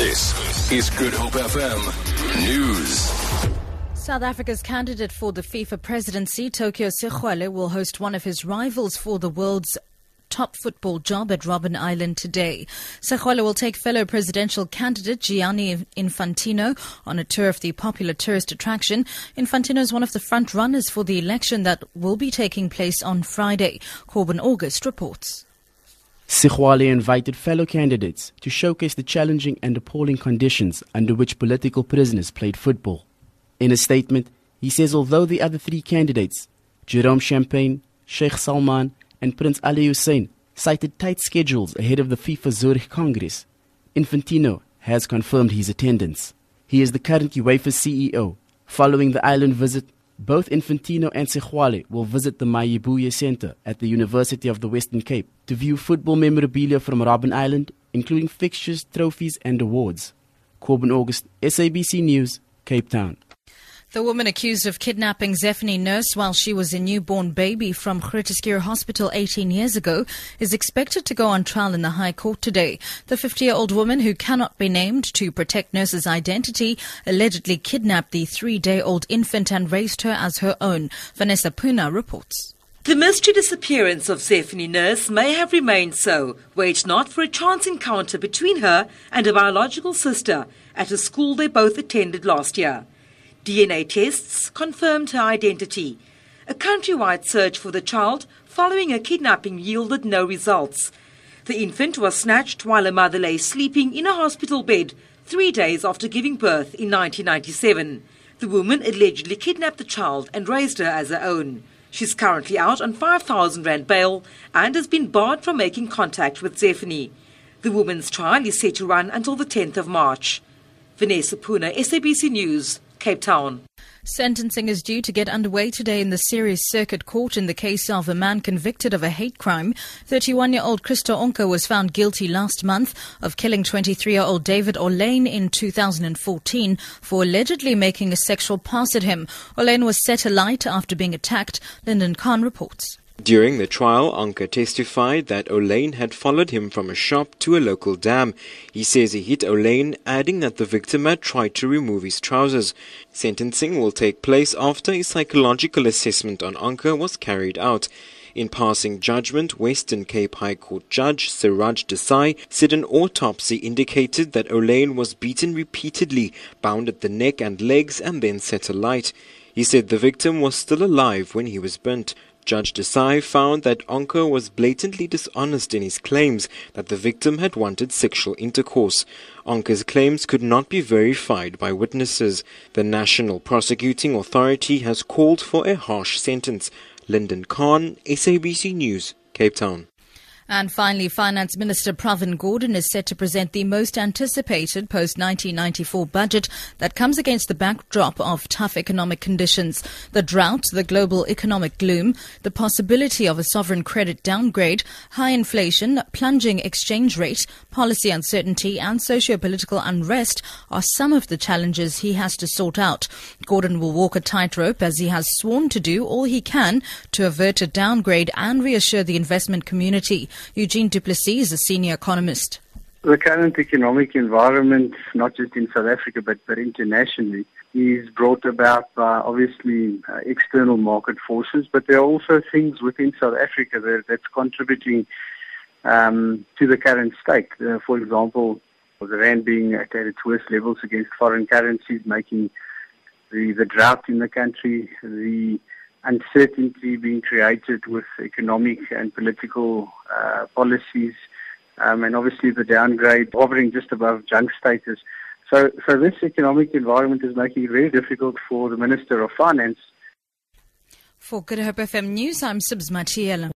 This is Good Hope FM News. South Africa's candidate for the FIFA presidency, Tokyo Sexwale, will host one of his rivals for the world's top football job at Robben Island today. Sexwale will take fellow presidential candidate Gianni Infantino on a tour of the popular tourist attraction. Infantino is one of the front runners for the election that will be taking place on Friday. Corbin August reports. Sexwale invited fellow candidates to showcase the challenging and appalling conditions under which political prisoners played football. In a statement, he says although the other three candidates, Jerome Champagne, Sheikh Salman, and Prince Ali Hussein, cited tight schedules ahead of the FIFA Zurich Congress, Infantino has confirmed his attendance. He is the current UEFA CEO. Following the island visit, both Infantino and Sexwale will visit the Mayibuye Center at the University of the Western Cape to view football memorabilia from Robben Island, including fixtures, trophies, and awards. Corbin August, SABC News, Cape Town. The woman accused of kidnapping Zephany Nurse while she was a newborn baby from Groote Hospital 18 years ago is expected to go on trial in the High Court today. The 50-year-old woman, who cannot be named to protect Nurse's identity, allegedly kidnapped the three-day-old infant and raised her as her own. Vanessa Poonah reports. The mystery disappearance of Zephany Nurse may have remained so, were it not for a chance encounter between her and a biological sister at a school they both attended last year. DNA tests confirmed her identity. A countrywide search for the child following a kidnapping yielded no results. The infant was snatched while her mother lay sleeping in a hospital bed three days after giving birth in 1997. The woman allegedly kidnapped the child and raised her as her own. She's currently out on 5,000 Rand bail and has been barred from making contact with Zephany. The woman's trial is set to run until the 10th of March. Vanessa Poonah, SABC News. Cape Town. Sentencing is due to get underway today in the Ceres Circuit Court in the case of a man convicted of a hate crime. 31 year old Christo Oncke was found guilty last month of killing 23 year old David Olyn in 2014 for allegedly making a sexual pass at him. Olyn was set alight after being attacked. Lyndon Khan reports. During the trial, Oncke testified that Olyn had followed him from a shop to a local dam. He says he hit Olyn, adding that the victim had tried to remove his trousers. Sentencing will take place after a psychological assessment on Oncke was carried out. In passing judgment, Western Cape High Court Judge Siraj Desai said an autopsy indicated that Olyn was beaten repeatedly, bound at the neck and legs, and then set alight. He said the victim was still alive when he was burnt. Judge Desai found that Oncke was blatantly dishonest in his claims that the victim had wanted sexual intercourse. Oncke's claims could not be verified by witnesses. The National Prosecuting Authority has called for a harsh sentence. Lyndon Khan, SABC News, Cape Town. And finally, Finance Minister Pravin Gordhan is set to present the most anticipated post 1994 budget that comes against the backdrop of tough economic conditions, the drought, the global economic gloom, the possibility of a sovereign credit downgrade, high inflation, plunging exchange rate, policy uncertainty, and socio-political unrest are some of the challenges he has to sort out. Gordhan will walk a tightrope as he has sworn to do all he can to avert a downgrade and reassure the investment community. Eugene Duplessis is a senior economist. The current economic environment, not just in South Africa but, but internationally, is brought about by obviously uh, external market forces, but there are also things within South Africa that, that's contributing um, to the current state. Uh, for example, the rand being at, its worst levels against foreign currencies, making the, the drought in the country, the uncertainty being created with economic and political uh, policies, um, and obviously the downgrade hovering just above junk status. So, so this economic environment is making it very difficult for the Minister of Finance. For Good Hope FM News, I'm Sibs Matiela.